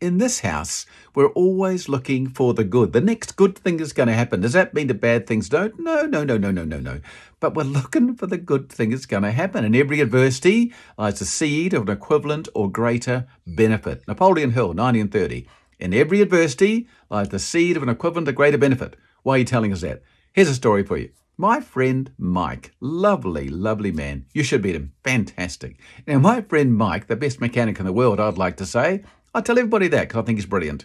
in this house, we're always looking for the good. The next good thing is going to happen. Does that mean the bad things don't? No, no, no, no, no, no, no. But we're looking for the good thing that's going to happen. In every adversity lies the seed of an equivalent or greater benefit. Napoleon Hill, 1930. In every adversity lies the seed of an equivalent or greater benefit. Why are you telling us that? Here's a story for you. My friend Mike, lovely, lovely man. You should meet him. Fantastic. Now, my friend Mike, the best mechanic in the world, I'd like to say, I tell everybody that because I think he's brilliant.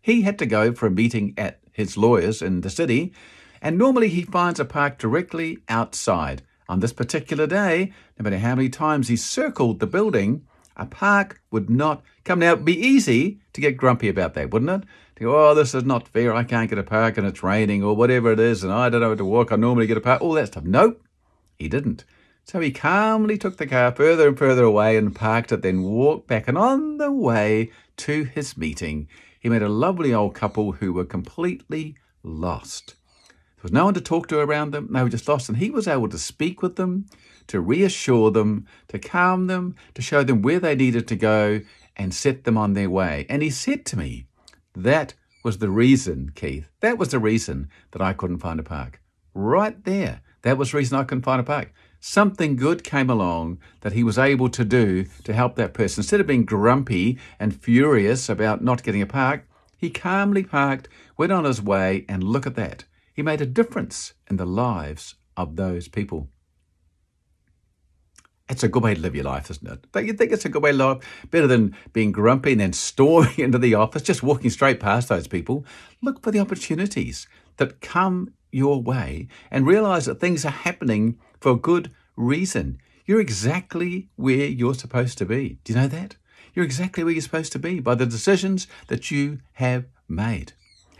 He had to go for a meeting at his lawyer's in the city, and normally he finds a park directly outside. On this particular day, no matter how many times he circled the building, a park would not come. Now, it'd be easy to get grumpy about that, wouldn't it? To go, oh, this is not fair. I can't get a park and it's raining or whatever it is, and I don't know how to walk. I normally get a park. All that stuff. Nope, he didn't. So he calmly took the car further and further away and parked it, then walked back. And on the way to his meeting, he met a lovely old couple who were completely lost. There was no one to talk to around them. They were just lost. And he was able to speak with them, to reassure them, to calm them, to show them where they needed to go and set them on their way. And he said to me, that was the reason, Keith. That was the reason that I couldn't find a park. Right there. That was the reason I couldn't find a park. Something good came along that he was able to do to help that person. Instead of being grumpy and furious about not getting a park, he calmly parked, went on his way, and look at that. He made a difference in the lives of those people. It's a good way to live your life, isn't it? Don't you think it's a good way to live? Better than being grumpy and then storming into the office, just walking straight past those people. Look for the opportunities that come your way and realize that things are happening for a good reason. You're exactly where you're supposed to be. Do you know that? You're exactly where you're supposed to be by the decisions that you have made.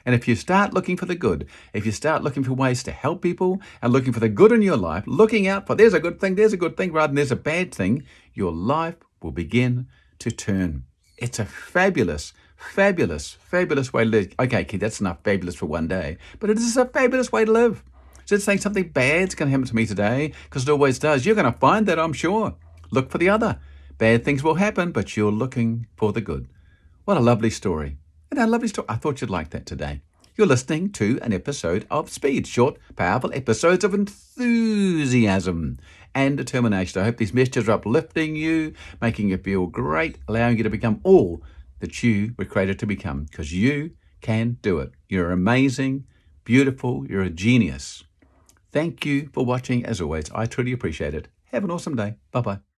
And if you start looking for the good, if you start looking for ways to help people and looking for the good in your life, looking out for there's a good thing, there's a good thing rather than there's a bad thing, your life will begin to turn. It's a fabulous, fabulous, fabulous way to live. Okay, kid, that's enough fabulous for one day, but it is a fabulous way to live. So it's saying something bad's going to happen to me today because it always does. You're going to find that, I'm sure. Look for the other. Bad things will happen, but you're looking for the good. What a lovely story. And a lovely story. I thought you'd like that today. You're listening to an episode of Speed, short, powerful episodes of enthusiasm and determination. I hope these messages are uplifting you, making you feel great, allowing you to become all that you were created to become because you can do it. You're amazing, beautiful, you're a genius. Thank you for watching as always. I truly appreciate it. Have an awesome day. Bye bye.